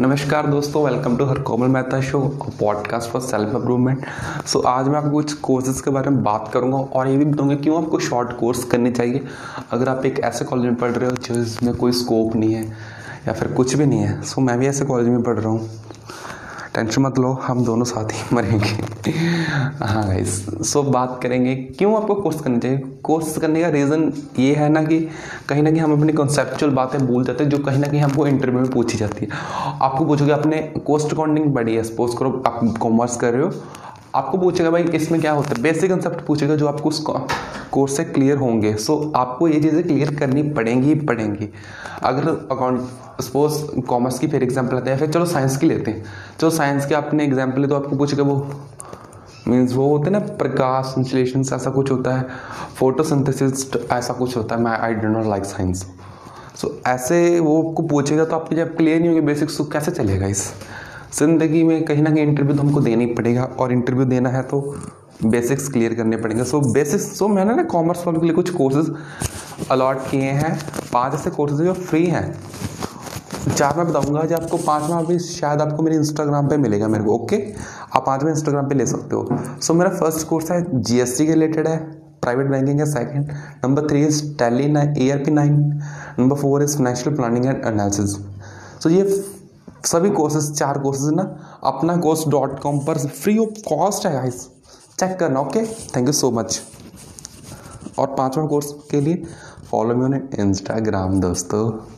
नमस्कार दोस्तों welcome to Har Komal Mehta show podcast for self improvement so आज मैं आपको कुछ कोर्सेज के बारे में बात करूँगा और ये भी बताऊँगा क्यों आपको शॉर्ट कोर्स करने चाहिए। अगर आप एक ऐसे कॉलेज में पढ़ रहे हो जिसमें कोई स्कोप नहीं है या फिर कुछ भी नहीं है सो मैं भी ऐसे कॉलेज में पढ़ रहा हूँ। टेंशन मत लो, हम दोनों साथ ही मरेंगे। हाँ गाइस सो बात करेंगे, क्यों आपको कोर्स करना चाहिए? कोर्स करने का रीज़न ये है ना कि कहीं ना कहीं हम अपनी कॉन्सेप्चुअल बातें भूल जाते हैं जो कहीं ना कहीं हमको इंटरव्यू में पूछी जाती है। आपको पूछोगे, आपने कोस्ट अकाउंटिंग पढ़ी है सपोज़ करो आप कॉमर्स कर रहे हो आपको पूछेगा भाई इसमें क्या होता है? बेसिक कंसेप्ट पूछेगा जो आपको उस कोर्स से क्लियर होंगे। सो so, आपको ये चीज़ें क्लियर करनी पड़ेंगी ही पड़ेंगी। अगर अकाउंट सपोज़ कॉमर्स की फिर एग्ज़ाम्पल आते हैं फिर चलो साइंस की लेते हैं। चलो साइंस के आपने एग्ज़ाम्पल तो आपको पूछेगा वो मीन्स वो होते हैं ना प्रकाश इंसुलेशन ऐसा कुछ होता है। फोटोसिंथेसिस ऐसा कुछ होता है। मैं I don't not like science so ऐसे वो आपको पूछेगा तो आपको जब क्लियर नहीं होगी बेसिक्स तो कैसे चलेगा इस? ज़िंदगी में कहीं ना कहीं इंटरव्यू तो हमको देना ही पड़ेगा और इंटरव्यू देना है तो बेसिक्स क्लियर करने पड़ेंगे। सो बेसिक्स सो मैंने ना कॉमर्स वालों के लिए कुछ कोर्सेज अलॉट किए हैं। पाँच ऐसे कोर्सेज जो फ्री हैं। चार मैं बताऊँगा जो आपको पांचवा भी शायद आपको मेरे इंस्टाग्राम पे मिलेगा मेरे को ओके आप पांचवा इंस्टाग्राम पे ले सकते हो। सो so, मेरा फ़र्स्ट कोर्स है जीएसटी के रिलेटेड है प्राइवेट बैंकिंग है second number three is Tally E R P nine number four is financial planning and analysis so ये सभी कोर्सेज चार कोर्सेज ना? अपना कोर्स डॉट कॉम पर फ्री ऑफ़ कॉस्ट है गाइस चेक करना okay thank you so much और पांचवा कोर्स के लिए फॉलो मी ऑन इंस्टाग्राम दोस्तों.